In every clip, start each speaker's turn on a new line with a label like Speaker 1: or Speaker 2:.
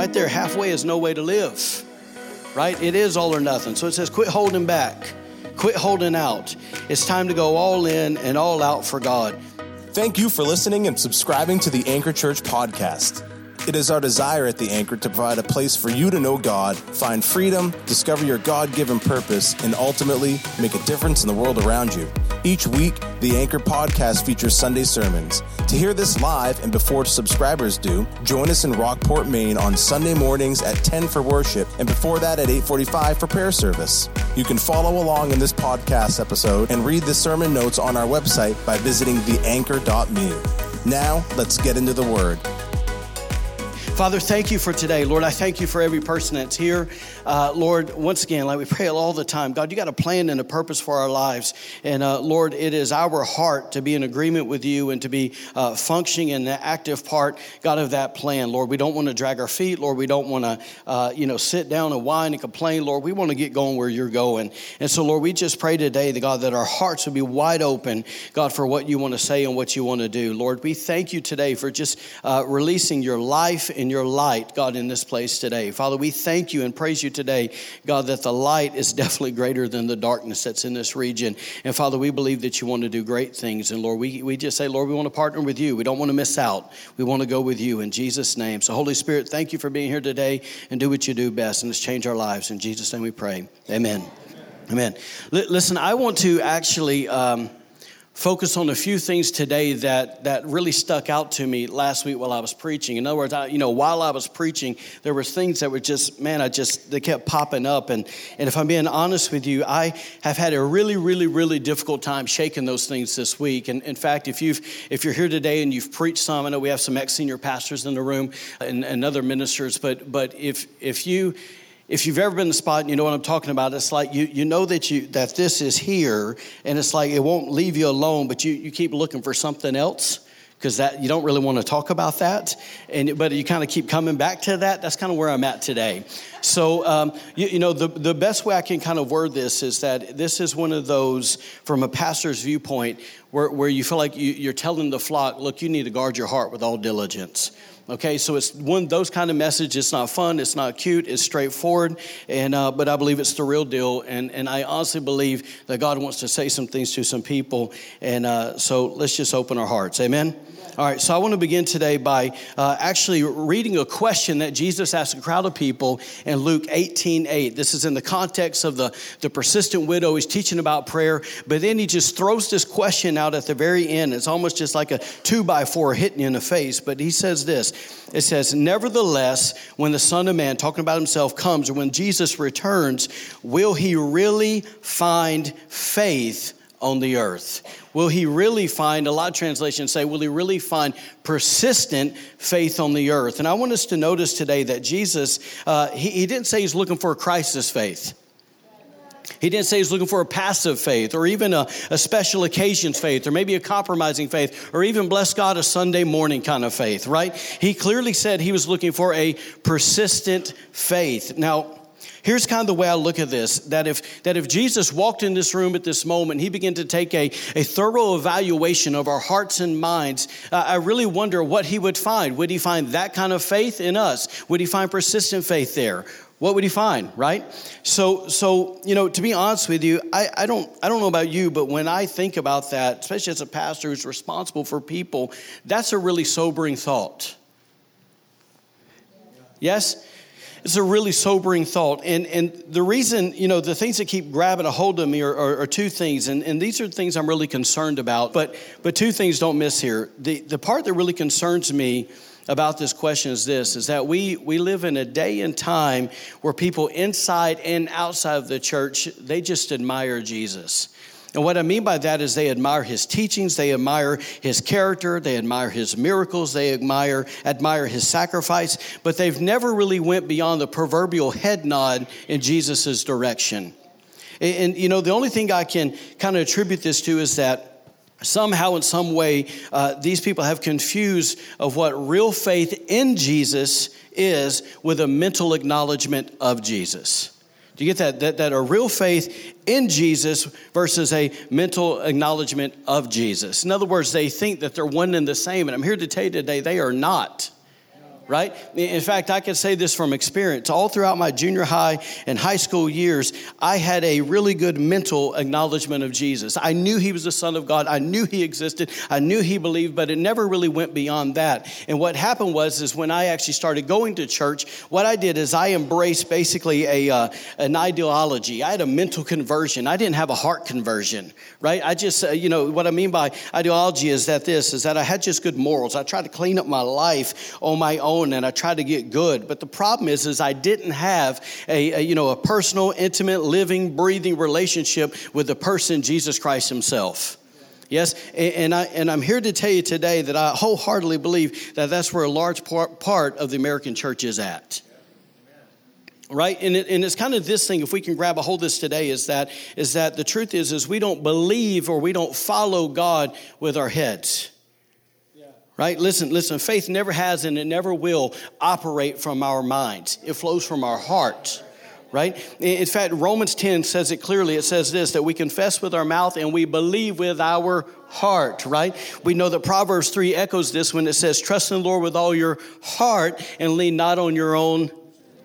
Speaker 1: right there, halfway is no way to live, right? It is all or nothing. So it says, quit holding back, quit holding out. It's time to go all in and all out for God.
Speaker 2: Thank you for listening and subscribing to the Anchor Church podcast. It is our desire at the Anchor to provide a place for you to know God, find freedom, discover your God given purpose, and ultimately make a difference in the world around you. Each week, the Anchor podcast features Sunday sermons. To hear this live and before subscribers do, join us in Rockport, Maine on Sunday mornings at 10 for worship and before that at 8:45 for prayer service. You can follow along in this podcast episode and read the sermon notes on our website by visiting theanchor.me. Now, let's get into the word.
Speaker 1: Father, thank you for today. Lord, I thank you for every person that's here. Uh, Lord, once again, like we pray all the time, God, you got a plan and a purpose for our lives. And uh, Lord, it is our heart to be in agreement with you and to be uh, functioning in the active part, God, of that plan. Lord, we don't want to drag our feet. Lord, we don't want to, uh, you know, sit down and whine and complain. Lord, we want to get going where you're going. And so, Lord, we just pray today, that God, that our hearts would be wide open, God, for what you want to say and what you want to do. Lord, we thank you today for just uh, releasing your life and your light, God, in this place today. Father, we thank you and praise you today, God, that the light is definitely greater than the darkness that's in this region. And Father, we believe that you want to do great things. And Lord, we, we just say, Lord, we want to partner with you. We don't want to miss out. We want to go with you in Jesus' name. So, Holy Spirit, thank you for being here today and do what you do best. And let's change our lives. In Jesus' name we pray. Amen. Amen. L- listen, I want to actually. Um, focus on a few things today that, that really stuck out to me last week while I was preaching. In other words, I, you know, while I was preaching, there was things that were just, man, I just, they kept popping up. And, and if I'm being honest with you, I have had a really, really, really difficult time shaking those things this week. And in fact, if you've, if you're here today and you've preached some, I know we have some ex-senior pastors in the room and, and other ministers, but, but if, if you, if you've ever been in the spot and you know what I'm talking about, it's like you, you know that you that this is here, and it's like it won't leave you alone, but you, you keep looking for something else because that you don't really want to talk about that, and but you kind of keep coming back to that. That's kind of where I'm at today. So um, you, you, know the the best way I can kind of word this is that this is one of those from a pastor's viewpoint where where you feel like you, you're telling the flock, look, you need to guard your heart with all diligence. Okay, so it's one those kind of messages. It's not fun. It's not cute. It's straightforward, and uh, but I believe it's the real deal. And and I honestly believe that God wants to say some things to some people. And uh, so let's just open our hearts. Amen. All right, so I want to begin today by uh, actually reading a question that Jesus asked a crowd of people in Luke 18 8. This is in the context of the, the persistent widow. He's teaching about prayer, but then he just throws this question out at the very end. It's almost just like a two by four hitting you in the face, but he says this It says, Nevertheless, when the Son of Man, talking about himself, comes, or when Jesus returns, will he really find faith on the earth? Will he really find, a lot of translations say, will he really find persistent faith on the earth? And I want us to notice today that Jesus, uh, he, he didn't say he's looking for a crisis faith. He didn't say he's looking for a passive faith or even a, a, special occasions faith or maybe a compromising faith or even, bless God, a Sunday morning kind of faith, right? He clearly said he was looking for a persistent faith. Now, Here's kind of the way I look at this that if, that if Jesus walked in this room at this moment, he began to take a, a thorough evaluation of our hearts and minds, uh, I really wonder what he would find. Would he find that kind of faith in us? Would he find persistent faith there? What would he find, right? So, so you know, to be honest with you, I, I, don't, I don't know about you, but when I think about that, especially as a pastor who's responsible for people, that's a really sobering thought. Yes? It's a really sobering thought. And, and the reason, you know, the things that keep grabbing a hold of me are, are, are two things. And, and these are things I'm really concerned about. But, but two things don't miss here. The, the part that really concerns me about this question is this is that we we live in a day and time where people inside and outside of the church they just admire Jesus and what I mean by that is they admire his teachings, they admire his character, they admire his miracles, they admire admire his sacrifice, but they've never really went beyond the proverbial head nod in Jesus' direction. And, and you know, the only thing I can kind of attribute this to is that somehow in some way uh, these people have confused of what real faith in jesus is with a mental acknowledgement of jesus do you get that? that? That a real faith in Jesus versus a mental acknowledgement of Jesus. In other words, they think that they're one and the same. And I'm here to tell you today, they are not right? In fact, I can say this from experience. All throughout my junior high and high school years, I had a really good mental acknowledgement of Jesus. I knew he was the Son of God. I knew he existed. I knew he believed, but it never really went beyond that. And what happened was, is when I actually started going to church, what I did is I embraced basically a uh, an ideology. I had a mental conversion. I didn't have a heart conversion, right? I just, uh, you know, what I mean by ideology is that this is that I had just good morals. I tried to clean up my life on my own own and I tried to get good. But the problem is, is I didn't have a, a you know, a personal, intimate, living, breathing relationship with the person, Jesus Christ himself. Yes, and, I, and I'm here to tell you today that I wholeheartedly believe that that's where a large part, part of the American church is at right and, it, and it's kind of this thing if we can grab a hold of this today is that is that the truth is is we don't believe or we don't follow god with our heads right? Listen, listen, faith never has and it never will operate from our minds. It flows from our hearts, right? In fact, Romans 10 says it clearly. It says this that we confess with our mouth and we believe with our heart, right? We know that Proverbs 3 echoes this when it says, Trust in the Lord with all your heart and lean not on your own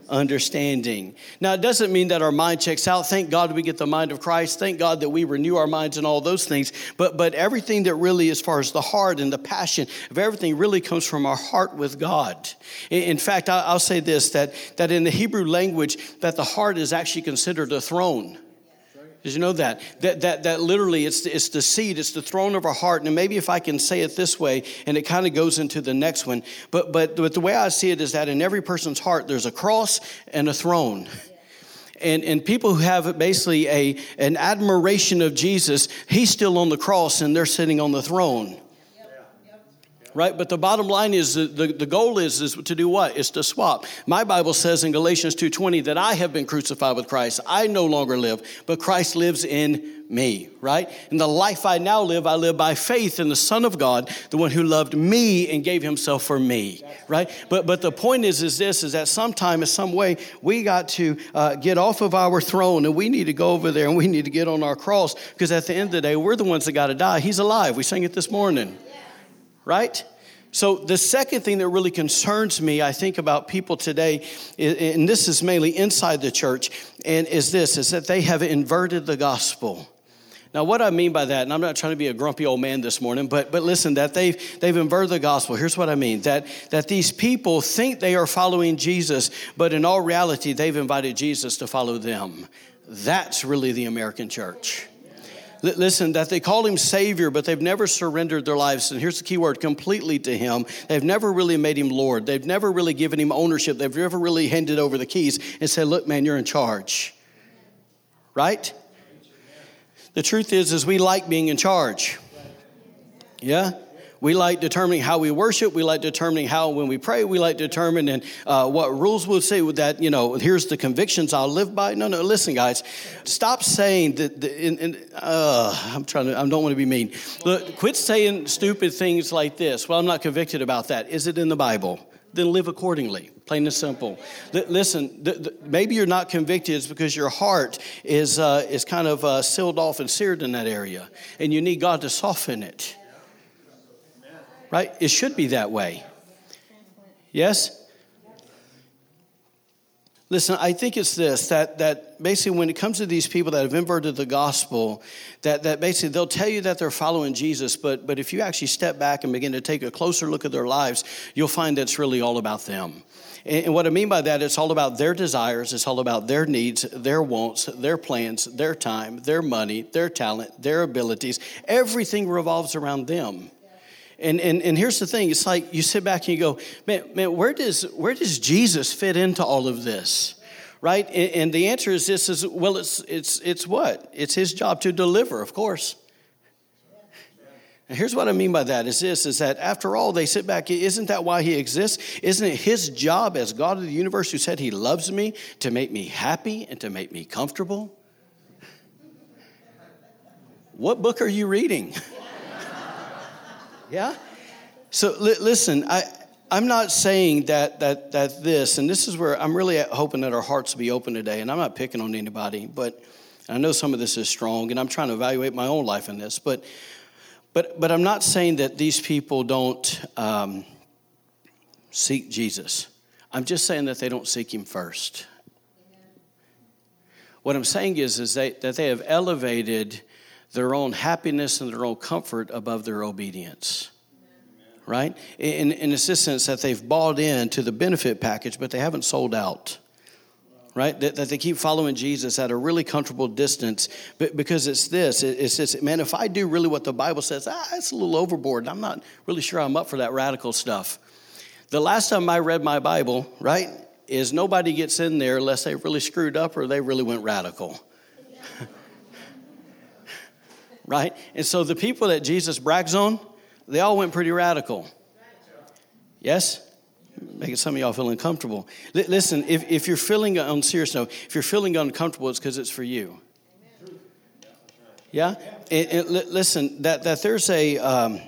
Speaker 1: understanding. Now, it doesn't mean that our mind checks out. Thank God we get the mind of Christ. Thank God that we renew our minds and all those things. But, but everything that really, as far as the heart and the passion of everything, really comes from our heart with God. In, fact, I'll say this that, that in the Hebrew language, that the heart is actually considered a throne. Did you know that? That, that, that literally it's the, it's the seat, it's the throne of our heart. And maybe if I can say it this way, and it kind of goes into the next one, but, but, but the way I see it is that in every person's heart, there's a cross and a throne. And, and people who have basically a, an admiration of Jesus, he's still on the cross and they're sitting on the throne right? But the bottom line is the, the, goal is, is to do what? Is to swap. My Bible says in Galatians 2.20 that I have been crucified with Christ. I no longer live, but Christ lives in me, right? And the life I now live, I live by faith in the Son of God, the one who loved me and gave himself for me, right? But but the point is, is this, is that sometime in some way, we got to uh, get off of our throne and we need to go over there and we need to get on our cross because at the end of the day, we're the ones that got to die. He's alive. We sang it this morning right? So, the second thing that really concerns me, I think, about people today, and this is mainly inside the church, and is this is that they have inverted the gospel. Now, what I mean by that, and I'm not trying to be a grumpy old man this morning, but, but listen, that they've, they've inverted the gospel. Here's what I mean that, that these people think they are following Jesus, but in all reality, they've invited Jesus to follow them. That's really the American church. Listen, that they call him Savior, but they've never surrendered their lives, and here's the key word completely to him. They've never really made him Lord. They've never really given him ownership. They've never really handed over the keys and said, Look, man, you're in charge. Right? The truth is, is we like being in charge. Yeah? We like determining how we worship. We like determining how when we pray. We like determining uh, what rules we'll say with that, you know, here's the convictions I'll live by. No, no, listen, guys. Stop saying that, the, uh, I'm trying to, I don't want to be mean. Look, quit saying stupid things like this. Well, I'm not convicted about that. Is it in the Bible? Then live accordingly, plain and simple. L- listen, the, the, maybe you're not convicted it's because your heart is, uh, is kind of uh, sealed off and seared in that area, and you need God to soften it right? It should be that way. Yes? Listen, I think it's this that, that basically when it comes to these people that have inverted the gospel, that, that basically they'll tell you that they're following Jesus, but, but if you actually step back and begin to take a closer look at their lives, you'll find that it's really all about them. And, what I mean by that, it's all about their desires, it's all about their needs, their wants, their plans, their time, their money, their talent, their abilities. Everything revolves around them. And, and, and here's the thing it's like you sit back and you go, man, man where, does, where does Jesus fit into all of this? Right? And, and the answer is this is, well, it's, it's, it's what? It's his job to deliver, of course. And here's what I mean by that is this is that after all, they sit back, isn't that why he exists? Isn't it his job as God of the universe who said he loves me to make me happy and to make me comfortable? What book are you reading? Yeah? So li- listen, I, I'm not saying that, that, that this, and this is where I'm really hoping that our hearts will be open today, and I'm not picking on anybody, but I know some of this is strong, and I'm trying to evaluate my own life in this, but, but, but I'm not saying that these people don't um, seek Jesus. I'm just saying that they don't seek him first. What I'm saying is, is they, that they have elevated their own happiness and their own comfort above their obedience. Right? In, in a sense that they've bought into the benefit package, but they haven't sold out right? That, that, they keep following Jesus at a really comfortable distance because it's this it's this, man, if I do really what the Bible says, ah, it's a little overboard. I'm not really sure I'm up for that radical stuff. The last time I read my Bible, right, is nobody gets in there unless they really screwed up or they really went radical. right? And so the people that Jesus brags on, they all went pretty radical. Yes? making some of y'all feel uncomfortable. L- listen, if, if you're feeling, on serious note, if you're feeling uncomfortable, it's because it's for you. Yeah? And, and listen, that, that there's a, um,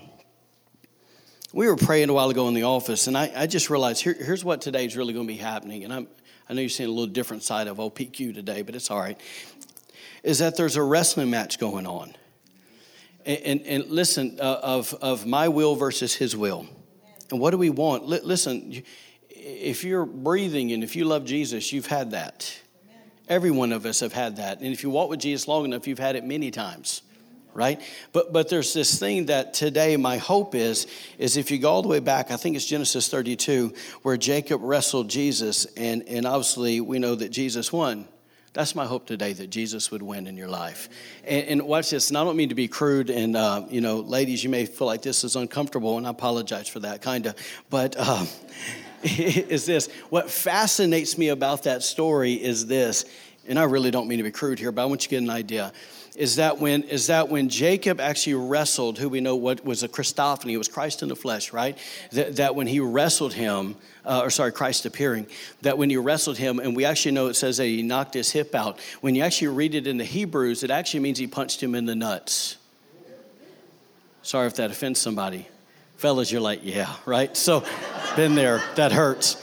Speaker 1: we were praying a while ago in the office, and I, I just realized here, here's what today is really going to be happening. And I'm, I know you're seeing a little different side of OPQ today, but it's all right. Is that there's a wrestling match going on. And, and, listen, uh, of, of my will versus his will. And what do we want? L- listen, if you're breathing and if you love Jesus, you've had that. Every one of us have had that. And if you walk with Jesus long enough, you've had it many times. Right? But but there's this thing that today my hope is is if you go all the way back, I think it's Genesis 32, where Jacob wrestled Jesus, and, and obviously we know that Jesus won. That's my hope today that Jesus would win in your life. And, and watch this. And I don't mean to be crude. And, uh, you know, ladies, you may feel like this is uncomfortable, and I apologize for that, kind of. But uh, is this what fascinates me about that story is this, and I really don't mean to be crude here, but I want you to get an idea is that when is that when Jacob actually wrestled, who we know what was a Christophany, it was Christ in the flesh, right? That, that when he wrestled him, uh, or sorry, Christ appearing, that when he wrestled him, and we actually know it says that he knocked his hip out. When you actually read it in the Hebrews, it actually means he punched him in the nuts. Sorry if that offends somebody. Fellas, you're like, yeah, right? So, been there, that hurts.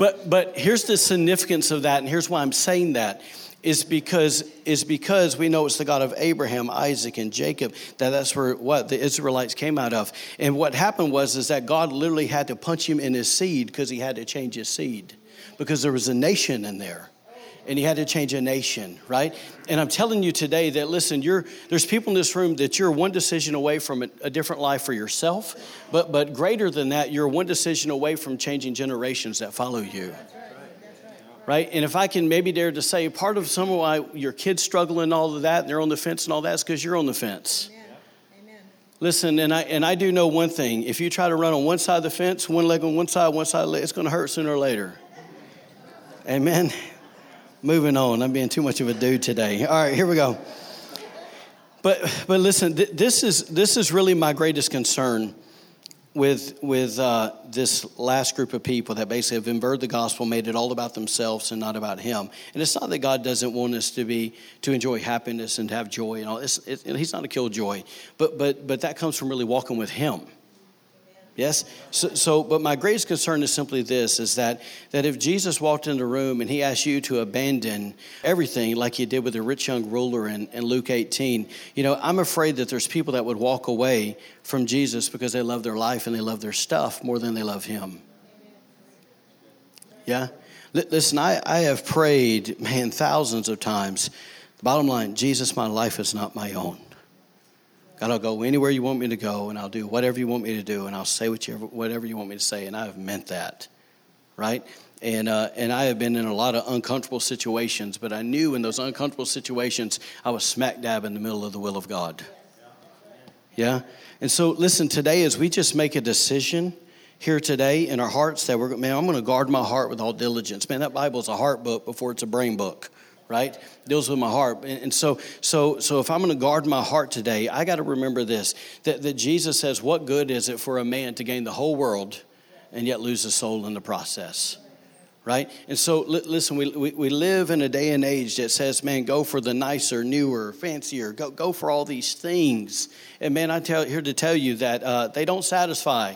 Speaker 1: But, but here's the significance of that, and here's why I'm saying that is because is because we know it's the God of Abraham, Isaac, and Jacob that that's where what the Israelites came out of. And what happened was is that God literally had to punch him in his seed because he had to change his seed because there was a nation in there. And he had to change a nation, right? And I'm telling you today that listen, you're there's people in this room that you're one decision away from a, a different life for yourself, but but greater than that, you're one decision away from changing generations that follow you right? And if I can maybe dare to say, part of some of why your kids struggle and all of that, and they're on the fence and all that, is because you're on the fence. Amen. Listen, and I and I do know one thing: if you try to run on one side of the fence, one leg on one side, one side, it's going to hurt sooner or later. Amen. Moving on. I'm being too much of a dude today. All right, here we go. But but listen, th- this is this is really my greatest concern with with uh, this last group of people that basically have inverted the gospel, made it all about themselves and not about Him. And it's not that God doesn't want us to be to enjoy happiness and to have joy and all. It's, it, he's not a killjoy, but but but that comes from really walking with Him. Yes? So, so, but my greatest concern is simply this is that, that if Jesus walked in the room and he asked you to abandon everything like he did with the rich young ruler in, in Luke 18, you know, I'm afraid that there's people that would walk away from Jesus because they love their life and they love their stuff more than they love him. Yeah? Listen, I, I have prayed, man, thousands of times. Bottom line Jesus, my life is not my own. God, I'll go anywhere you want me to go, and I'll do whatever you want me to do, and I'll say whatever, whatever you want me to say, and I have meant that, right? And, uh, and I have been in a lot of uncomfortable situations, but I knew in those uncomfortable situations, I was smack dab in the middle of the will of God. Yeah? And so, listen, today, as we just make a decision here today in our hearts that we're, man, I'm going to guard my heart with all diligence. Man, that Bible is a heart book before it's a brain book right? Deals with my heart. And so, so, so if I'm going to guard my heart today, I got to remember this that, that Jesus says, What good is it for a man to gain the whole world and yet lose his soul in the process? Right? And so, listen, we, we, we live in a day and age that says, man, go for the nicer, newer, fancier, go, go for all these things. And man, I tell here to tell you that uh, they don't satisfy.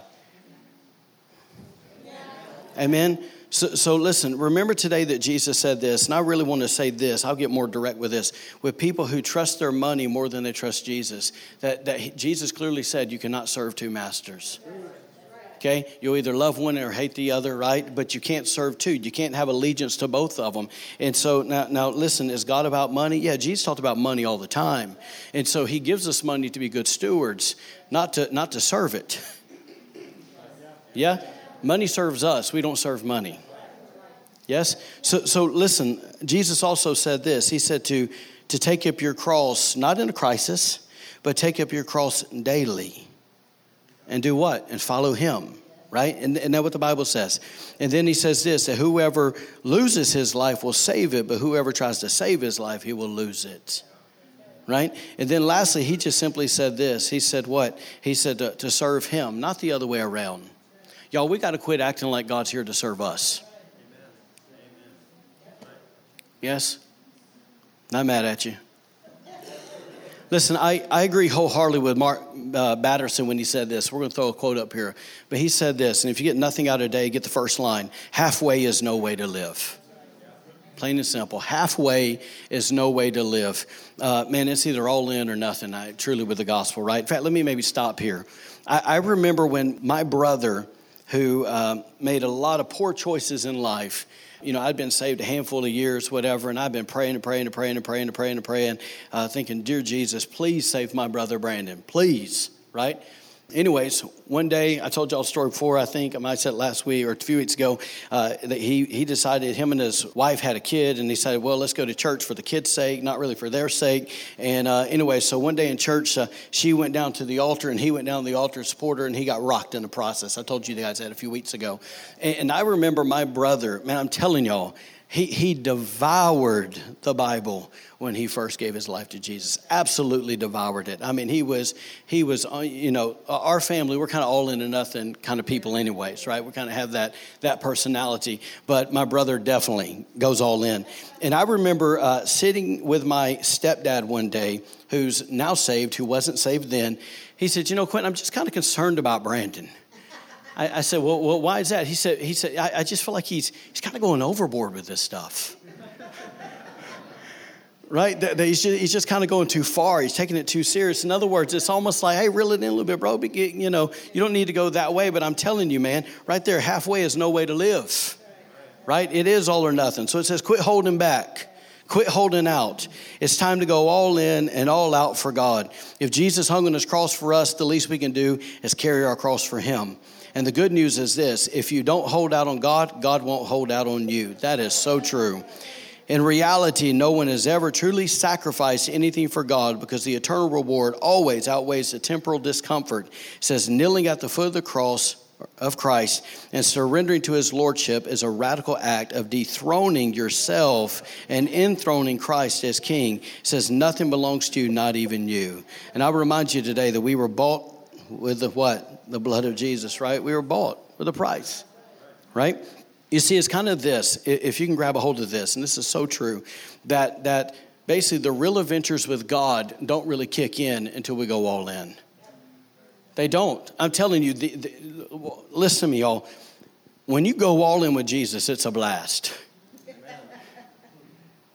Speaker 1: Amen. So, so listen, remember today that Jesus said this, and I really want to say this. I'll get more direct with this. With people who trust their money more than they trust Jesus, that, that Jesus clearly said you cannot serve two masters. Okay, you'll either love one or hate the other, right? But you can't serve two. You can't have allegiance to both of them. And so now, now listen, is God about money? Yeah, Jesus talked about money all the time. And so he gives us money to be good stewards, not to not to serve it. Yeah? Money serves us. We don't serve money. Yes? So so listen, Jesus also said this. He said to to take up your cross not in a crisis, but take up your cross daily and do what? And follow him, right? And, and that's what the Bible says. And then he says this that whoever loses his life will save it, but whoever tries to save his life, he will lose it. Right? And then lastly, he just simply said this. He said what? He said to, to serve him, not the other way around. Y'all, we got to quit acting like God's here to serve us. Yes? Not mad at you. Listen, I, I agree wholeheartedly with Mark uh, Batterson when he said this. We're going to throw a quote up here. But he said this, and if you get nothing out of today, get the first line halfway is no way to live. Plain and simple. Halfway is no way to live. Uh, man, it's either all in or nothing, I, truly, with the gospel, right? In fact, let me maybe stop here. I, I remember when my brother, who uh, made a lot of poor choices in life, you know, I'd been saved a handful of years, whatever, and I've been praying and praying and praying and praying and praying and praying, uh, thinking, Dear Jesus, please save my brother Brandon, please, right? Anyways, one day I told y'all a story before. I think I might have said last week or a few weeks ago uh, that he he decided him and his wife had a kid, and he said, "Well, let's go to church for the kids' sake, not really for their sake." And uh, anyway, so one day in church, uh, she went down to the altar, and he went down to the altar to support her, and he got rocked in the process. I told you guys that a few weeks ago, and, and I remember my brother. Man, I'm telling y'all, he, he devoured the Bible when he first gave his life to Jesus. Absolutely devoured it. I mean, he was, he was, uh, you know, our family, we're kind of all into nothing kind of people, anyways, right? We kind of have that, that personality. But my brother definitely goes all in. And I remember uh, sitting with my stepdad one day, who's now saved, who wasn't saved then. He said, You know, Quinton, I'm just kind of concerned about Brandon. I, I said, well, well, why is that? He said, he said I, I just feel like he's, he's kind of going overboard with this stuff. right? That, that he's just, he's just kind of going too far. He's taking it too serious. In other words, it's almost like, hey, reel it in a little bit, bro. You know, you don't need to go that way. But I'm telling you, man, right there, halfway is no way to live. Right? It is all or nothing. So it says, quit holding back. Quit holding out. It's time to go all in and all out for God. If Jesus hung on his cross for us, the least we can do is carry our cross for him. And the good news is this if you don't hold out on God, God won't hold out on you. That is so true. In reality, no one has ever truly sacrificed anything for God because the eternal reward always outweighs the temporal discomfort. It says, kneeling at the foot of the cross of Christ and surrendering to his lordship is a radical act of dethroning yourself and enthroning Christ as king. It says, nothing belongs to you, not even you. And I remind you today that we were bought with the what? The blood of Jesus, right? We were bought with a price, right? You see, it's kind of this. If you can grab a hold of this, and this is so true, that that basically the real adventures with God don't really kick in until we go all in. They don't. I'm telling you. The, the, listen to me, y'all. When you go all in with Jesus, it's a blast.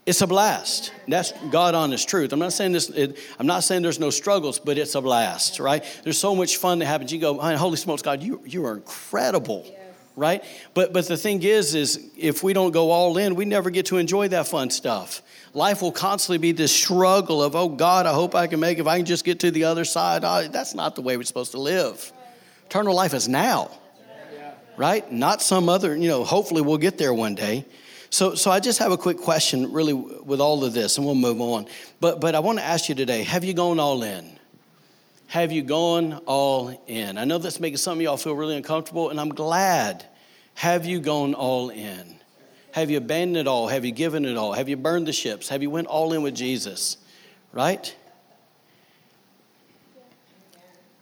Speaker 1: It's a blast. That's God honest truth. I'm not saying this. It, I'm not saying there's no struggles, but it's a blast, right? There's so much fun that happens. You go, holy smokes, God, you you are incredible, yes. right? But but the thing is, is if we don't go all in, we never get to enjoy that fun stuff. Life will constantly be this struggle of, oh God, I hope I can make. It. If I can just get to the other side, oh, that's not the way we're supposed to live. Eternal life is now, right? Not some other. You know, hopefully we'll get there one day. So, so I just have a quick question, really, with all of this, and we'll move on. But, but I want to ask you today: Have you gone all in? Have you gone all in? I know that's making some of y'all feel really uncomfortable, and I'm glad. Have you gone all in? Have you abandoned it all? Have you given it all? Have you burned the ships? Have you went all in with Jesus? Right?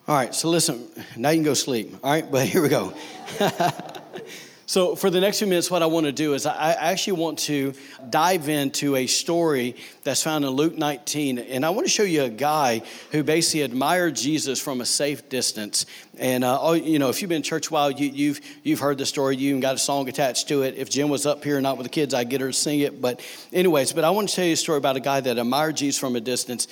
Speaker 1: All right, so listen, now you can go sleep. All right, but here we go. So, for the next few minutes, what I want to do is I actually want to dive into a story that's found in Luke 19. And I want to show you a guy who basically admired Jesus from a safe distance. And, uh, you know, if you've been church a while, you, have you've, you've heard the story. You even got a song attached to it. If Jen was up here, not with the kids, I'd get her to sing it. But, anyways, but I want to tell you a story about a guy that admired Jesus from a distance.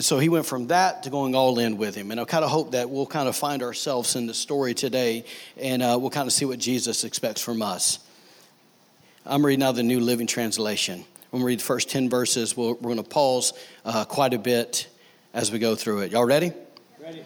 Speaker 1: So he went from that to going all in with him. And I kind of hope that we'll kind of find ourselves in the story today and uh, we'll kind of see what Jesus expects from us. I'm reading now the New Living Translation. When we read the first 10 verses, we we are going to pause uh, quite a bit as we go through it. Y'all ready? Ready.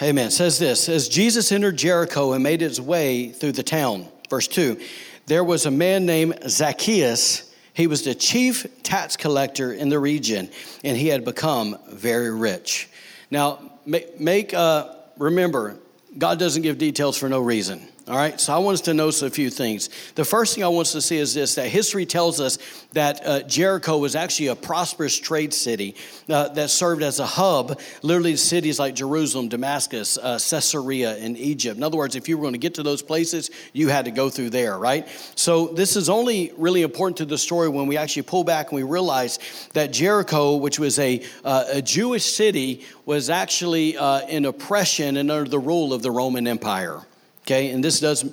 Speaker 1: Amen. It says this As Jesus entered Jericho and made his way through the town, verse 2, there was a man named Zacchaeus he was the chief tax collector in the region, and he had become very rich. Now, make, make uh, remember, God doesn't give details for no reason. All right, so I want us to notice a few things. The first thing I want us to see is this that history tells us that uh, Jericho was actually a prosperous trade city uh, that served as a hub, literally cities like Jerusalem, Damascus, uh, Caesarea, and Egypt. In other words, if you were going to get to those places, you had to go through there, right? So this is only really important to the story when we actually pull back and we realize that Jericho, which was a, uh, a Jewish city, was actually uh, in oppression and under the rule of the Roman Empire. Okay, and this does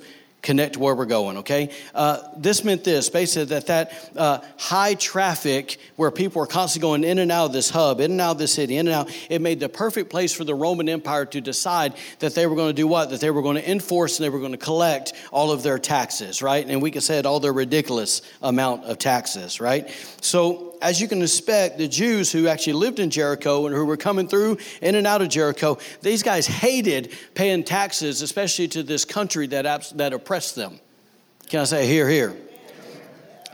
Speaker 1: connect to where we're going, okay? Uh, this meant this basically that that uh, high traffic where people were constantly going in and out of this hub, in and out of this city, in and out, it made the perfect place for the Roman Empire to decide that they were going to do what? That they were going to enforce and they were going to collect all of their taxes, right? And we could say it all their ridiculous amount of taxes, right? So as you can expect, the Jews who actually lived in Jericho and who were coming through in and out of Jericho, these guys hated paying taxes, especially to this country that, that oppressed them. Can I say, here, here?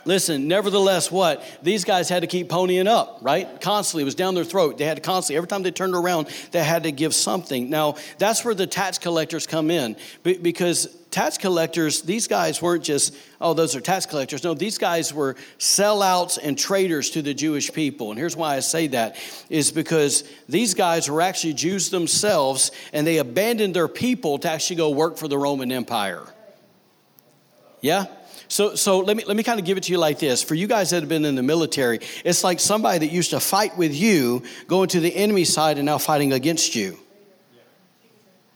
Speaker 1: Listen, nevertheless, what? These guys had to keep ponying up, right? Constantly. It was down their throat. They had to constantly, every time they turned around, they had to give something. Now, that's where the tax collectors come in because tax collectors, these guys weren't just, oh, those are tax collectors. No, these guys were sellouts and traitors to the Jewish people. And here's why I say that is because these guys were actually Jews themselves and they abandoned their people to actually go work for the Roman Empire. Yeah? So, so let me let me kind of give it to you like this. For you guys that have been in the military, it's like somebody that used to fight with you going to the enemy side and now fighting against you.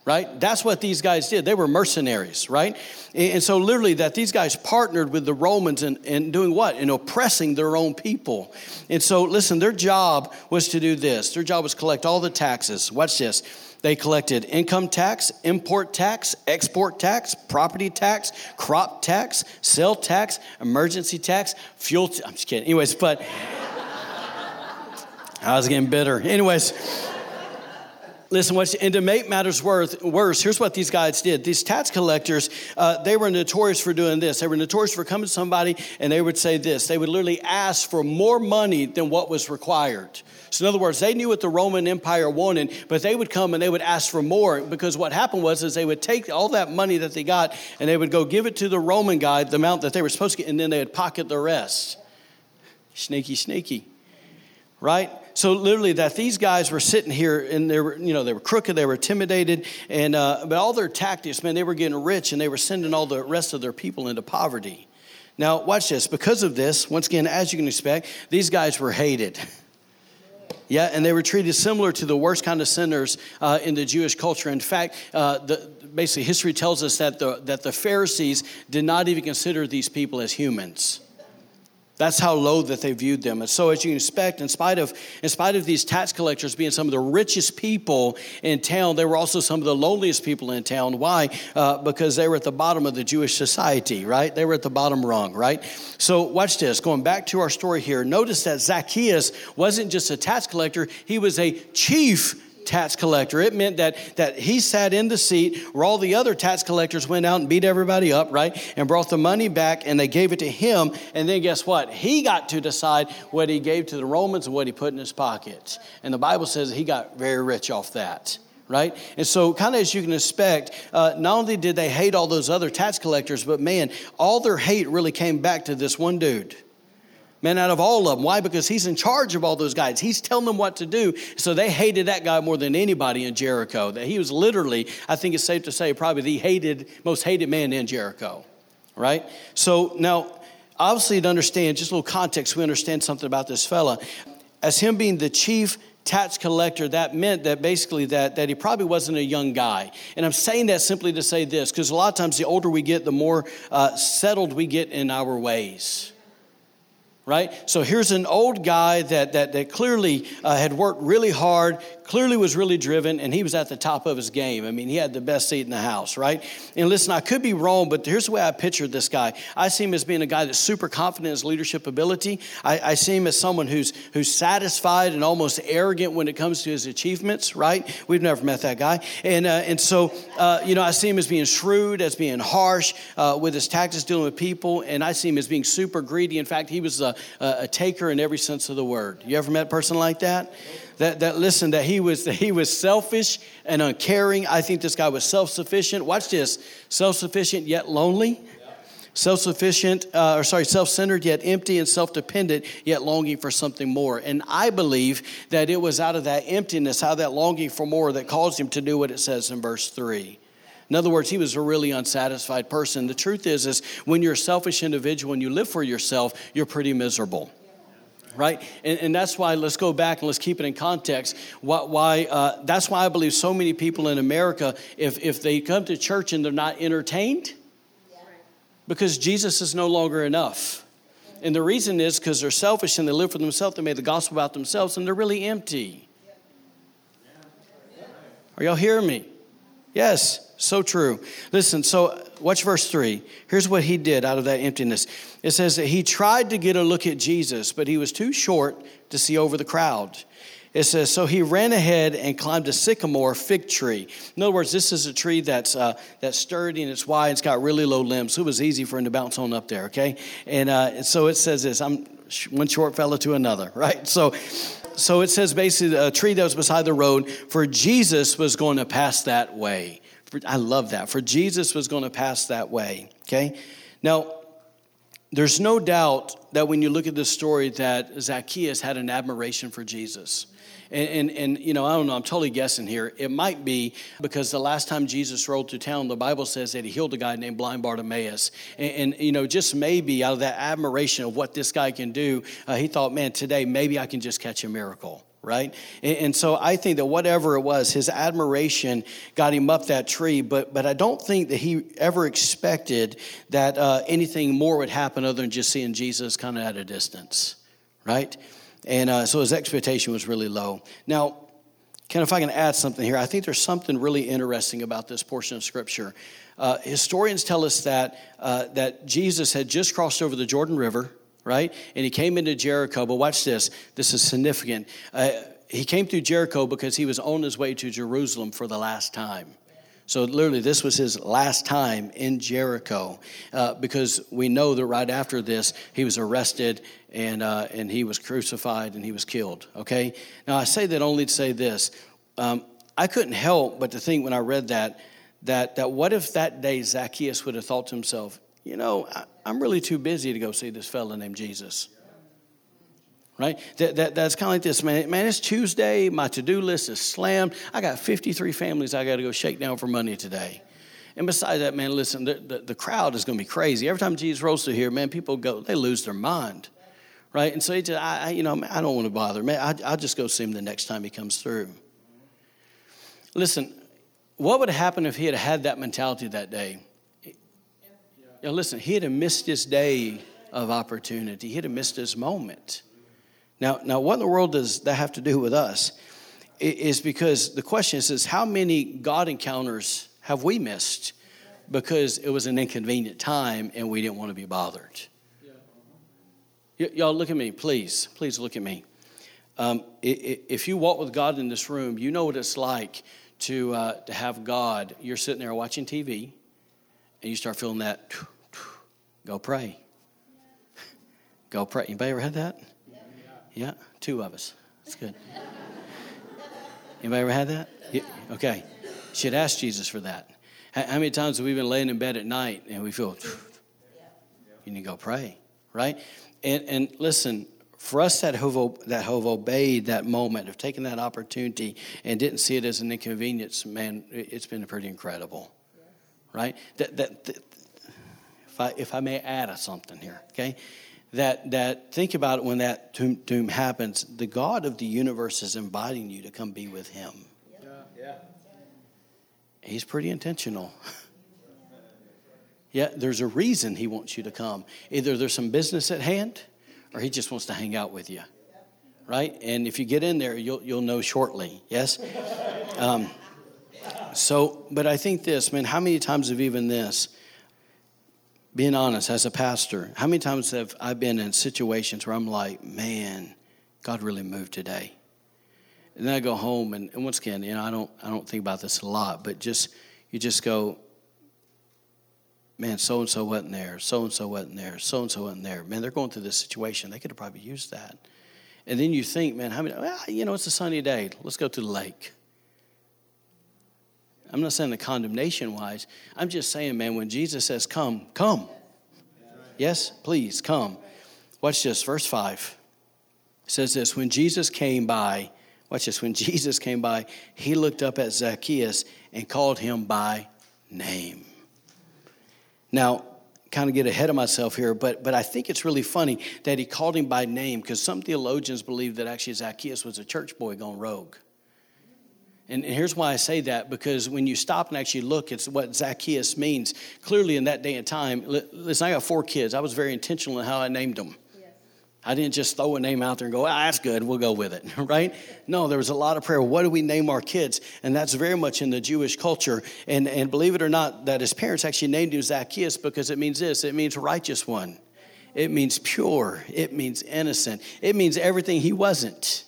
Speaker 1: Right? That's what these guys did. They were mercenaries, right? And so, literally, that these guys partnered with the Romans in doing what? In oppressing their own people. And so, listen, their job was to do this. Their job was collect all the taxes. Watch this they collected income tax, import tax, export tax, property tax, crop tax, sale tax, emergency tax, fuel. I'm just kidding. Anyways, but I was getting bitter. Anyways, listen, what's, and to make matters worse, here's what these guys did. These tax collectors, uh, they were notorious for doing this. They were notorious for coming to somebody and they would say this. They would literally ask for more money than what was required. So, in other words, they knew what the Roman Empire wanted, but they would come and they would ask for more because what happened was is they would take all that money that they got and they would go give it to the Roman guy, the amount that they were supposed to get, and then they would pocket the rest. Sneaky, sneaky, right? So literally, that these guys were sitting here and they were, you know, they were crooked, they were intimidated, and uh, but all their tactics, man, they were getting rich and they were sending all the rest of their people into poverty. Now, watch this. Because of this, once again, as you can expect, these guys were hated. Yeah, and they were treated similar to the worst kind of sinners uh, in the Jewish culture. In fact, uh, the, basically, history tells us that the, that the Pharisees did not even consider these people as humans. That's how low that they viewed them. And so, as you expect, in spite of in spite of these tax collectors being some of the richest people in town, they were also some of the loneliest people in town. Why? Uh, because they were at the bottom of the Jewish society, right? They were at the bottom rung, right? So, watch this. Going back to our story here, notice that Zacchaeus wasn't just a tax collector; he was a chief tax collector. It meant that, that he sat in the seat where all the other tax collectors went out and beat everybody up, right? And brought the money back and they gave it to him. And then guess what? He got to decide what he gave to the Romans and what he put in his pocket. And the Bible says he got very rich off that right? And so, kind of as you can expect, uh, not only did they hate all those other tax collectors, but man, all their hate really came back to this one dude man out of all of them. Why? Because he's in charge of all those guys. He's telling them what to do. So they hated that guy more than anybody in Jericho. That he was literally, I think it's safe to say, probably the hated, most hated man in Jericho. Right? So now, obviously, to understand, just a little context, we understand something about this fella. As him being the chief tax collector, that meant that basically that, that he probably wasn't a young guy. And I'm saying that simply to say this, because a lot of times the older we get, the more uh, settled we get in our ways right? So here's an old guy that, that, that clearly uh, had worked really hard, clearly was really driven, and he was at the top of his game. I mean, he had the best seat in the house, right? And listen, I could be wrong, but here's the way I pictured this guy. I see him as being a guy that's super confident in his leadership ability. I, I see him as someone who's, who's satisfied and almost arrogant when it comes to his achievements, right? We've never met that guy. And, uh, and so, uh, you know, I see him as being shrewd, as being harsh uh, with his tactics dealing with people, and I see him as being super greedy. In fact, he was a, a taker in every sense of the word. You ever met a person like that? that, that listen that he was that he was selfish and uncaring. I think this guy was self-sufficient. Watch this. Self-sufficient yet lonely. Self-sufficient uh, or sorry self-centered yet empty and self-dependent yet longing for something more. And i believe that it was out of that emptiness out of that longing for more that caused him to do what it says in verse 3 in other words, he was a really unsatisfied person. The truth is, is when you're a selfish individual and you live for yourself, you're pretty miserable right? And, and, that's why let's go back and let's keep it in context. Why, why uh, that's why I believe so many people in America, if, if they come to church and they're not entertained, because Jesus is no longer enough. And the reason is because they're selfish and they live for themselves, they made the gospel about themselves, and they're really empty. Are y'all hearing me? Yes. So true. Listen, so watch verse 3. Here's what he did out of that emptiness. It says that he tried to get a look at Jesus, but he was too short to see over the crowd. It says, so he ran ahead and climbed a sycamore fig tree. In other words, this is a tree that's, uh, that's sturdy and it's wide it's got really low limbs. So it was easy for him to bounce on up there, okay? And uh, so it says this I'm one short fellow to another, right? So, so it says basically a tree that was beside the road, for Jesus was going to pass that way. I love that. For Jesus was going to pass that way. Okay? Now, there's no doubt that when you look at this story that Zacchaeus had an admiration for Jesus. And, and, and, you know, I don't know, I'm totally guessing here. It might be because the last time Jesus rode through town, the Bible says that he healed a guy named blind Bartimaeus. And, and you know, just maybe out of that admiration of what this guy can do, uh, he thought, man, today maybe I can just catch a miracle right? And, and, so I think that whatever it was, his admiration got him up that tree, but, but I don't think that he ever expected that uh, anything more would happen other than just seeing Jesus kind of at a distance, right? And uh, so his expectation was really low. Now, Ken, if I can add something here, I think there's something really interesting about this portion of Scripture. Uh, historians tell us that, uh, that Jesus had just crossed over the Jordan River, right? And he came into Jericho. But watch this. This is significant. Uh, he came through Jericho because he was on his way to Jerusalem for the last time. So literally, this was his last time in Jericho, uh, because we know that right after this, he was arrested and uh, and he was crucified and he was killed. Okay. Now I say that only to say this: um, I couldn't help but to think when I read that that that what if that day Zacchaeus would have thought to himself, you know, I, am really too busy to go see this fella named Jesus. Right? That, that, that's kind of like this, man. Man, it's Tuesday. My to do list is slammed. I got 53 families I got to go shake down for money today. And besides that, man, listen, the, the, the crowd is going to be crazy. Every time Jesus rolls through here, man, people go, they lose their mind. Right? And so he just, I, you know, I don't want to bother. Man, I, I'll just go see him the next time he comes through. Listen, what would have happened if he had had that mentality that day? Now, listen, he'd have missed his day of opportunity. He'd have missed his moment. Now, now, what in the world does that have to do with us? It is because the question is, is how many God encounters have we missed because it was an inconvenient time and we didn't want to be bothered? Y- y'all, look at me, please. Please look at me. Um, if you walk with God in this room, you know what it's like to, uh, to have God. You're sitting there watching TV and you start feeling that, go pray. Go pray. Anybody ever had that? Yeah, two of us. That's good. Anybody ever had that? Yeah. Okay. Should ask Jesus for that. How many times have we been laying in bed at night and we feel, you need to go pray, right? And, and listen, for us that have, that have obeyed that moment, of taking that opportunity and didn't see it as an inconvenience, man, it's been pretty incredible right? That, that, that, if, I, if I may add something here, okay? That, that think about it when that doom, doom happens, the God of the universe is inviting you to come be with Him. Yeah. yeah. He's pretty intentional. yeah, there's a reason He wants you to come. Either there's some business at hand, or he just wants to hang out with you. Right? And if you get in there, you'll, you'll know shortly. Yes? Um, so, but I think this, man, how many times have even this, being honest, as a pastor, how many times have I been in situations where I'm like, man, God really moved today? And then I go home, and, and once again, you know, I don't, I don't think about this a lot, but just, you just go, man, so and so wasn't there, so and so wasn't there, so and so wasn't there. Man, they're going through this situation. They could have probably used that. And then you think, man, how many, well, you know, it's a sunny day. Let's go to the lake. I'm not saying the condemnation wise. I'm just saying, man, when Jesus says, come, come. Yes, please, come. Watch this, verse 5. It says this When Jesus came by, watch this, when Jesus came by, he looked up at Zacchaeus and called him by name. Now, kind of get ahead of myself here, but, but I think it's really funny that he called him by name because some theologians believe that actually Zacchaeus was a church boy gone rogue. And here's why I say that because when you stop and actually look at what Zacchaeus means, clearly in that day and time, listen, I got four kids. I was very intentional in how I named them. I didn't just throw a name out there and go, ah, that's good, we'll go with it, right? No, there was a lot of prayer. What do we name our kids? And that's very much in the Jewish culture. And, and believe it or not, that his parents actually named him Zacchaeus because it means this it means righteous one, it means pure, it means innocent, it means everything he wasn't,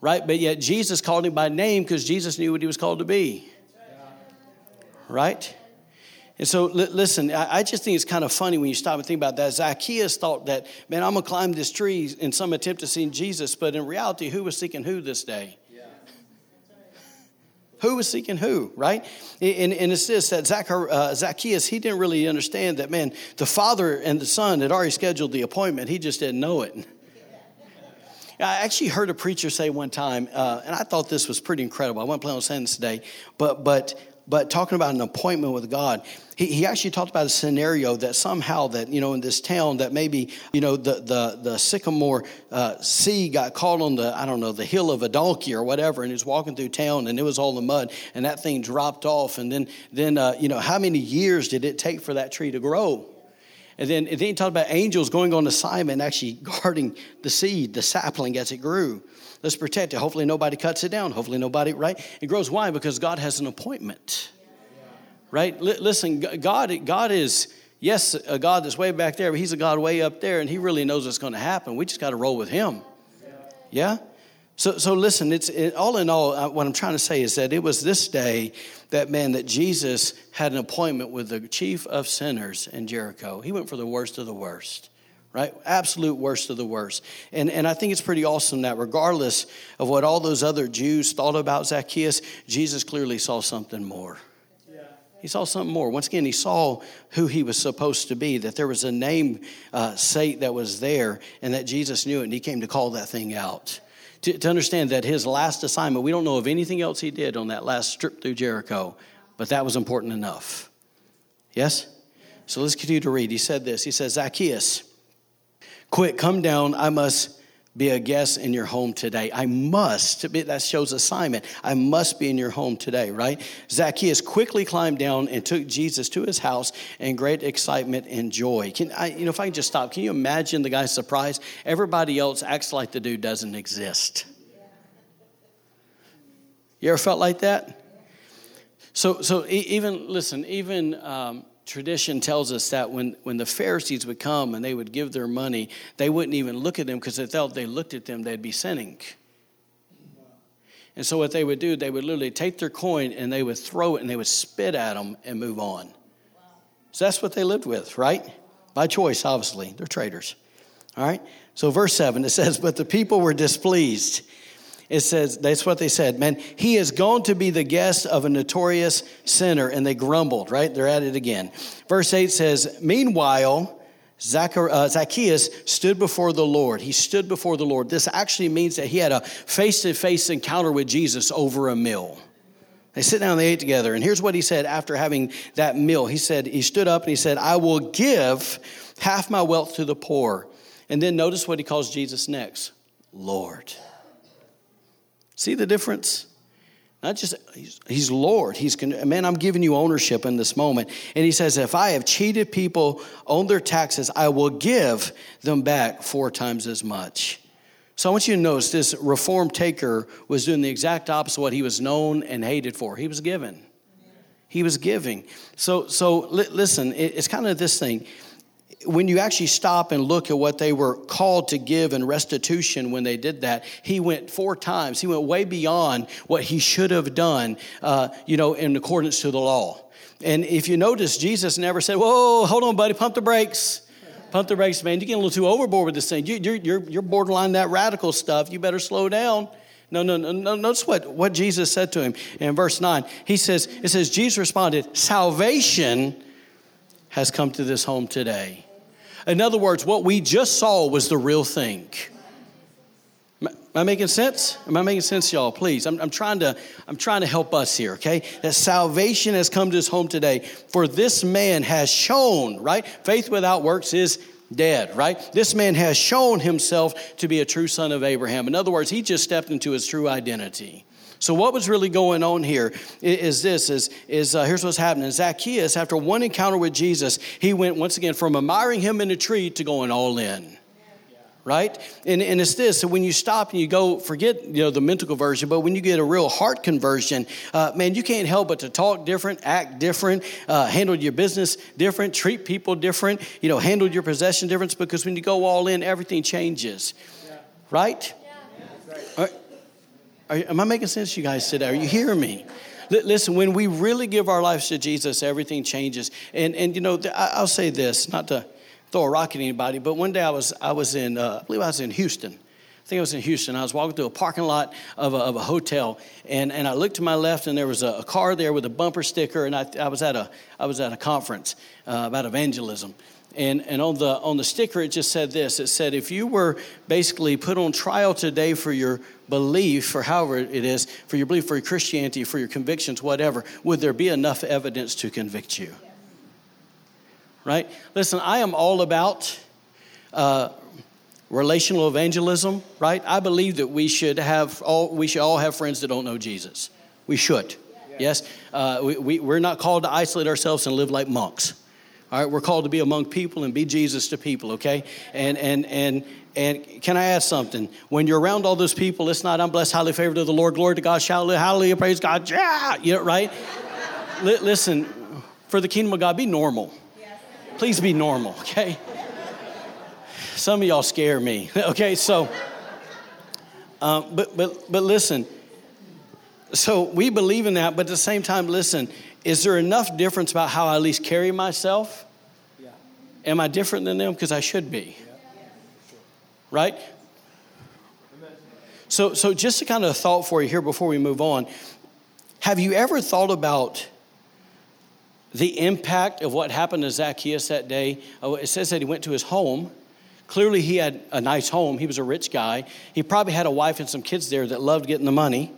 Speaker 1: right? But yet Jesus called him by name because Jesus knew what he was called to be, right? And so, listen, I just think it's kind of funny when you stop and think about that. Zacchaeus thought that, man, I'm going to climb this tree in some attempt to see Jesus, but in reality, who was seeking who this day? Who was seeking who, right? And, and it's this that uh, Zacchaeus, he didn't really understand that, man, the father and the son had already scheduled the appointment. He just didn't know it. I actually heard a preacher say one time, uh, and I thought this was pretty incredible. I won't plan on saying this today, but, but but talking about an appointment with God, he, he actually talked about a scenario that somehow that, you know, in this town that maybe, you know, the, the, the sycamore uh, seed got caught on the, I don't know, the hill of a donkey or whatever, and he was walking through town and it was all the mud and that thing dropped off. And then, then uh, you know, how many years did it take for that tree to grow? And then, and then he talked about angels going on assignment, actually guarding the seed, the sapling as it grew. Let's protect it. Hopefully nobody cuts it down. Hopefully nobody, right? It grows. Why? Because God has an appointment. Right? L- listen, God, God is, yes, a God that's way back there, but He's a God way up there, and He really knows what's going to happen. We just got to roll with Him. Yeah? So, so listen, it's it, all in all, uh, what I'm trying to say is that it was this day that man that Jesus had an appointment with the chief of sinners in Jericho. He went for the worst of the worst right? Absolute worst of the worst. And, and I think it's pretty awesome that regardless of what all those other Jews thought about Zacchaeus, Jesus clearly saw something more. He saw something more. Once again, he saw who he was supposed to be, that there was a name uh, sate that was there, and that Jesus knew it, and he came to call that thing out. To, to understand that his last assignment, we don't know of anything else he did on that last trip through Jericho, but that was important enough. Yes? So let's continue to read. He said this He says, Zacchaeus, Quick, come down. I must be a guest in your home today. I must, be, that shows assignment. I must be in your home today, right? Zacchaeus quickly climbed down and took Jesus to his house in great excitement and joy. Can I, you know, if I can just stop, can you imagine the guy's surprise? Everybody else acts like the dude doesn't exist. You ever felt like that? So, so even, listen, even, um, tradition tells us that when, when the Pharisees would come and they would give their money, they wouldn't even look at them because they felt they looked at them, they'd be sinning. And so what they would do, they would literally take their coin and they would throw it and they would spit at them and move on. So that's what they lived with, right? By choice, obviously. They're traitors. All right? So verse 7, it says, But the people were displeased it says, that's what they said, man, he is going to be the guest of a notorious sinner. And they grumbled, right? They're at it again. Verse 8 says, Meanwhile, uh, Zacchaeus stood before the Lord. He stood before the Lord. This actually means that he had a face to face encounter with Jesus over a meal. They sit down and they ate together. And here's what he said after having that meal. He said, He stood up and he said, I will give half my wealth to the poor. And then notice what he calls Jesus next Lord. See the difference? Not just, he's, Lord. He's, man, I'm giving you ownership in this moment. And he says, if I have cheated people on their taxes, I will give them back four times as much. So I want you to notice this reform taker was doing the exact opposite of what he was known and hated for. He was giving. He was giving. So, so listen, it's kind of this thing when you actually stop and look at what they were called to give in restitution when they did that, he went four times. He went way beyond what he should have done, uh, you know, in accordance to the law. And if you notice, Jesus never said, Whoa, hold on, buddy, pump the brakes. Pump the brakes, man. You're getting a little too overboard with this thing. You, are you're, you're borderline that radical stuff. You better slow down. No, no, no, no. Notice what, what Jesus said to him in verse 9. He says, It says, Jesus responded, Salvation has come to this home today. In other words, what we just saw was the real thing. Am I making sense? Am I making sense, y'all? Please, I'm, I'm, trying to, I'm trying to help us here, okay? That salvation has come to his home today. For this man has shown, right? Faith without works is dead, right? This man has shown himself to be a true son of Abraham. In other words, he just stepped into his true identity. So what was really going on here is this: is is uh, here's what's happening. Zacchaeus, after one encounter with Jesus, he went once again from admiring him in a tree to going all in. Right? And, and it's this. So when you stop and you go, forget you know the mental conversion, but when you get a real heart conversion, uh, man, you can't help but to talk different, act different, uh, handle your business different, treat people different, you know, handle your possession different. Because when you go all in, everything changes. Right? Are, am I making sense you guys today? Are you hearing me? Listen, when we really give our lives to Jesus, everything changes. And, and you know, I'll say this, not to throw a rock at anybody, but one day I was, I was in, uh, I believe I was in Houston. I think I was in Houston. I was walking through a parking lot of a, of a hotel, and, and I looked to my left, and there was a, a car there with a bumper sticker, and I, I, was, at a, I was at a conference uh, about evangelism. And, and on, the, on the sticker, it just said this it said, if you were basically put on trial today for your belief, for however it is, for your belief, for your Christianity, for your convictions, whatever, would there be enough evidence to convict you? Right? Listen, I am all about uh, relational evangelism, right? I believe that we should have all, we should all have friends that don't know Jesus. We should. Yes? Uh, we, we, we're not called to isolate ourselves and live like monks. All right, we're called to be among people and be Jesus to people, okay? And and and and can I ask something? When you're around all those people, it's not I'm blessed, highly favored of the Lord, glory to God, shout hallelujah, praise God, yeah, you right? L- listen, for the kingdom of God, be normal. Please be normal, okay? Some of y'all scare me, okay? So, uh, but but but listen. So we believe in that, but at the same time, listen is there enough difference about how I at least carry myself? Yeah. Am I different than them? Because I should be. Yeah. Right? So, so just a kind of thought for you here before we move on. Have you ever thought about the impact of what happened to Zacchaeus that day? Oh, it says that he went to his home. Clearly, he had a nice home. He was a rich guy. He probably had a wife and some kids there that loved getting the money,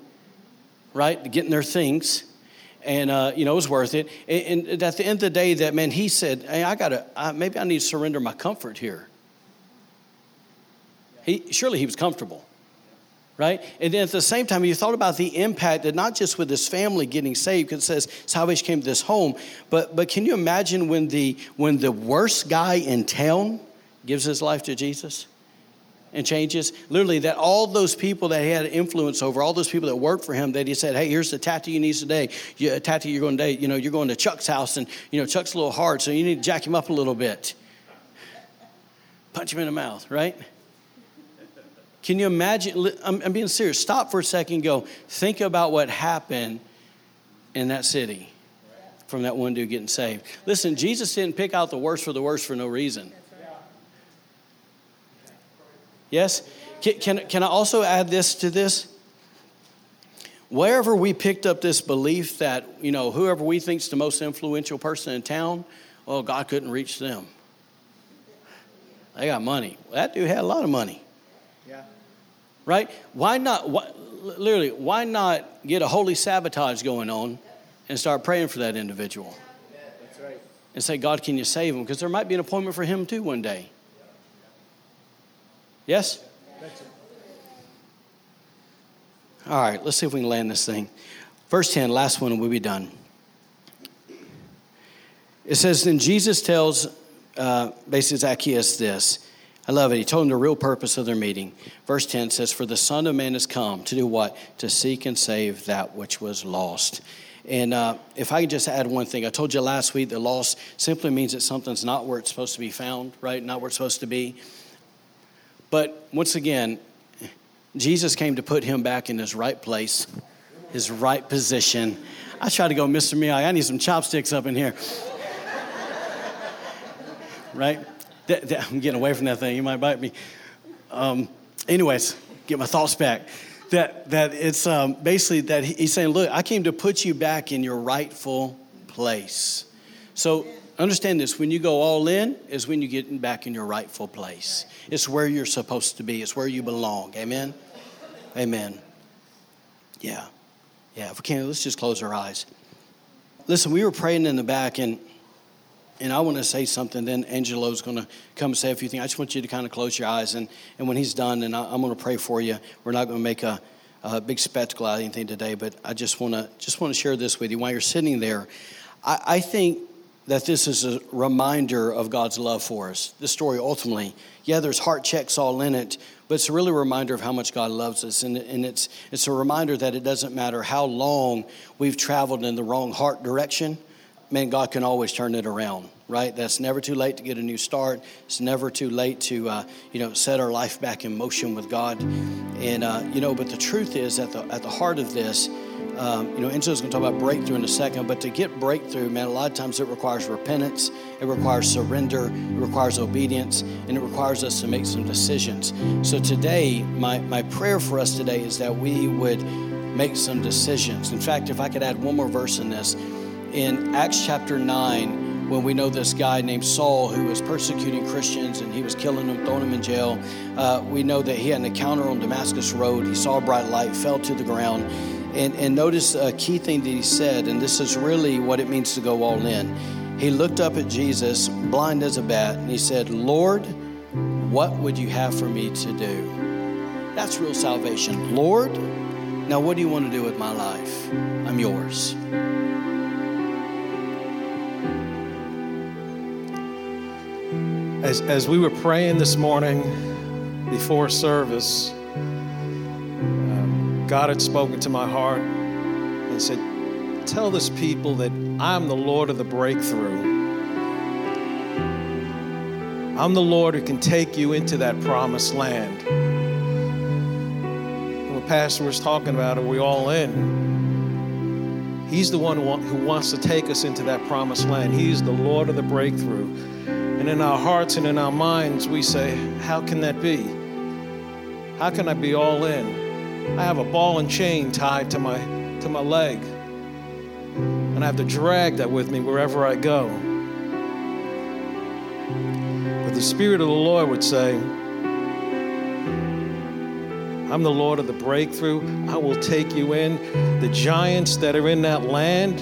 Speaker 1: right? Getting their things and uh, you know it was worth it. And, and, at the end of the day, that man, he said, "Hey, I gotta maybe I need to surrender my comfort here." He surely he was comfortable, right? And then at the same time, he thought about the impact that not just with his family getting saved, because it says salvation came to this home, but but can you imagine when the when the worst guy in town gives his life to Jesus? And changes. Literally, that all those people that he had influence over, all those people that worked for him, that he said, "Hey, here's the tattoo you need today. You, tattoo you're going to, you know, you're going to Chuck's house, and you know Chuck's a little hard, so you need to jack him up a little bit. Punch him in the mouth, right? Can you imagine? I'm, I'm being serious. Stop for a second. go think about what happened in that city from that one dude getting saved. Listen, Jesus didn't pick out the worst for the worst for no reason. Yes? Can, can, can I also add this to this? Wherever we picked up this belief that, you know, whoever we think's the most influential person in town, well, God couldn't reach them. They got money. That dude had a lot of money. Yeah. Right? Why not, why, literally, why not get a holy sabotage going on and start praying for that individual? That's right. And say, God, can you save him? Because there might be an appointment for him too one day. Yes? All right, let's see if we can land this thing. Verse 10, last one, and we'll be done. It says, Then Jesus tells uh, basically Zacchaeus this. I love it. He told him the real purpose of their meeting. Verse 10 says, For the Son of Man has come to do what? To seek and save that which was lost. And uh, if I could just add one thing, I told you last week that lost simply means that something's not where it's supposed to be found, right? Not where it's supposed to be. But once again, Jesus came to put him back in his right place, his right position. I try to go, Mr. Miyagi, I need some chopsticks up in here. right? I'm getting away from that thing. You might bite me. Um, anyways, get my thoughts back. That, that it's um, basically that he's saying, Look, I came to put you back in your rightful place. So understand this when you go all in, is when you get back in your rightful place. It's where you're supposed to be, it's where you belong. Amen? Amen. Yeah. Yeah. If we can, let's just close our eyes. Listen, we were praying in the back, and and I want to say something. Then Angelo's going to come say a few things. I just want you to kind of close your eyes, and, and when he's done, and I, am going to pray for you. We're not going to make a, a big spectacle out of anything today, but I just want to just want to share this with you while you're sitting there. I, I think that this is a reminder of God's love for us. This story ultimately, yeah, there's heart checks all in it, but it's a really a reminder of how much God loves us. And, and it's, it's a reminder that it doesn't matter how long we've traveled in the wrong heart direction man, God can always turn it around, right? That's never too late to get a new start. It's never too late to, uh, you know, set our life back in motion with God. And, uh, you know, but the truth is at the, at the heart of this, um, you know, Enzo's going to talk about breakthrough in a second, but to get breakthrough, man, a lot of times it requires repentance, it requires surrender, it requires obedience, and it requires us to make some decisions. So today, my, my prayer for us today is that we would make some decisions. In fact, if I could add one more verse in this, in Acts chapter 9 when we know this guy named Saul who was persecuting Christians and he was killing them, throwing them in jail. Uh, we know that he had an encounter on Damascus Road. He saw a bright light, fell to the ground. And, and notice a key thing that he said, and this is really what it means to go all in. He looked up at Jesus, blind as a bat, and he said, Lord, what would you have for me to do? That's real salvation. Lord, now what do you want to do with my life? I'm yours.
Speaker 3: As, as we were praying this morning before service, God had spoken to my heart and said, Tell this people that I'm the Lord of the breakthrough. I'm the Lord who can take you into that promised land. And the pastor was talking about, are we all in? He's the one who wants to take us into that promised land. He's the Lord of the breakthrough. And in our hearts and in our minds, we say, How can that be? How can I be all in? I have a ball and chain tied to my, to my leg, and I have to drag that with me wherever I go. But the Spirit of the Lord would say, I'm the Lord of the breakthrough. I will take you in. The giants that are in that land,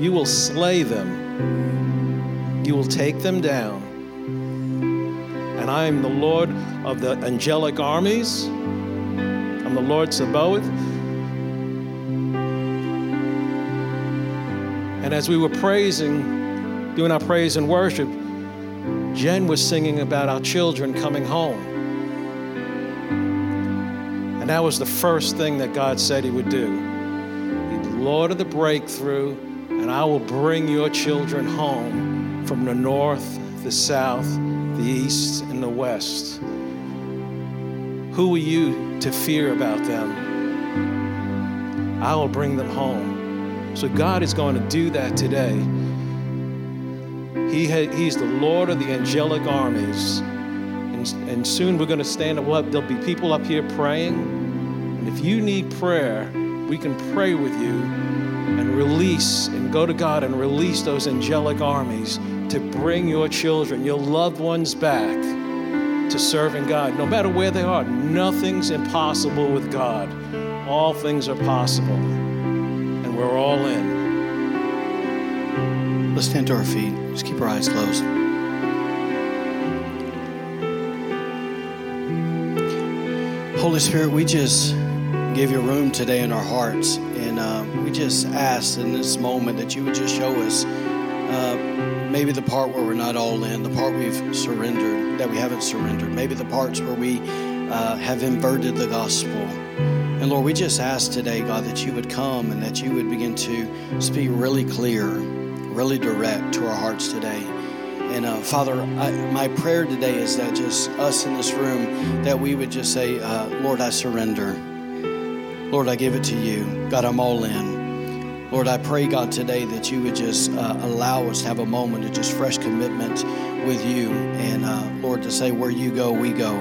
Speaker 3: you will slay them. You will take them down. And I am the Lord of the angelic armies. The Lord Sabaoth. And as we were praising, doing our praise and worship, Jen was singing about our children coming home. And that was the first thing that God said He would do. Lord of the breakthrough, and I will bring your children home from the north, the south, the east, and the west. Who are you to fear about them? I will bring them home. So God is going to do that today. He ha- he's the Lord of the angelic armies. And, and soon we're going to stand up. There'll be people up here praying. And if you need prayer, we can pray with you and release and go to God and release those angelic armies to bring your children, your loved ones back to serving God. No matter where they are, nothing's impossible with God. All things are possible, and we're all in.
Speaker 1: Let's stand to our feet. Just keep our eyes closed. Holy Spirit, we just give you room today in our hearts. And uh, we just ask in this moment that you would just show us uh, maybe the part where we're not all in, the part we've surrendered, that we haven't surrendered, maybe the parts where we uh, have inverted the gospel. And Lord, we just ask today, God, that you would come and that you would begin to speak really clear, really direct to our hearts today. And uh, Father, I, my prayer today is that just us in this room, that we would just say, uh, Lord, I surrender. Lord, I give it to you. God, I'm all in. Lord, I pray, God, today that you would just uh, allow us to have a moment of just fresh commitment with you. And uh, Lord, to say, where you go, we go.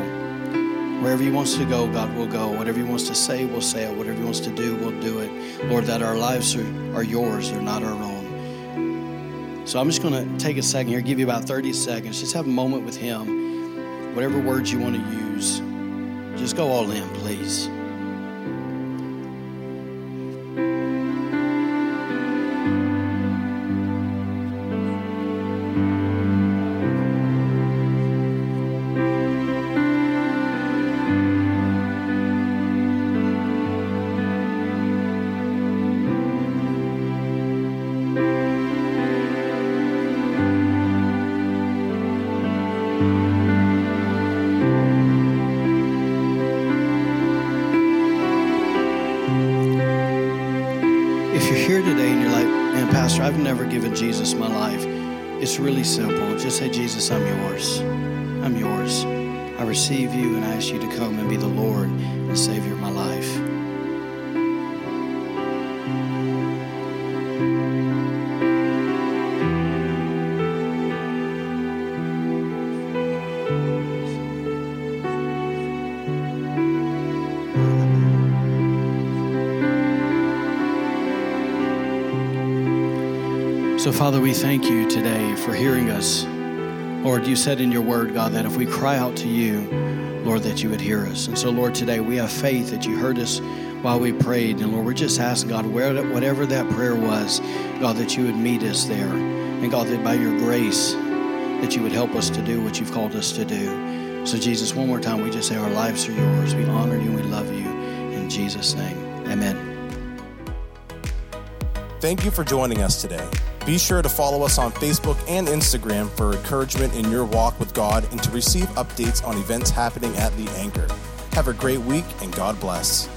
Speaker 1: Wherever He wants to go, God will go. Whatever He wants to say, we'll say it. Whatever He wants to do, we'll do it. Lord, that our lives are, are yours, they're not our own. So I'm just going to take a second here, give you about 30 seconds. Just have a moment with Him. Whatever words you want to use, just go all in, please. Jesus my life, it's really simple. Just say, Jesus, I'm yours. I'm yours. I receive you and I ask you to come and be the Lord and Savior of my life. Father, we thank you today for hearing us. Lord, you said in your word, God, that if we cry out to you, Lord, that you would hear us. And so, Lord, today we have faith that you heard us while we prayed. And Lord, we're just asking, God, whatever that prayer was, God, that you would meet us there. And God, that by your grace, that you would help us to do what you've called us to do. So, Jesus, one more time, we just say our lives are yours. We honor you and we love you. In Jesus' name, amen.
Speaker 2: Thank you for joining us today. Be sure to follow us on Facebook and Instagram for encouragement in your walk with God and to receive updates on events happening at The Anchor. Have a great week and God bless.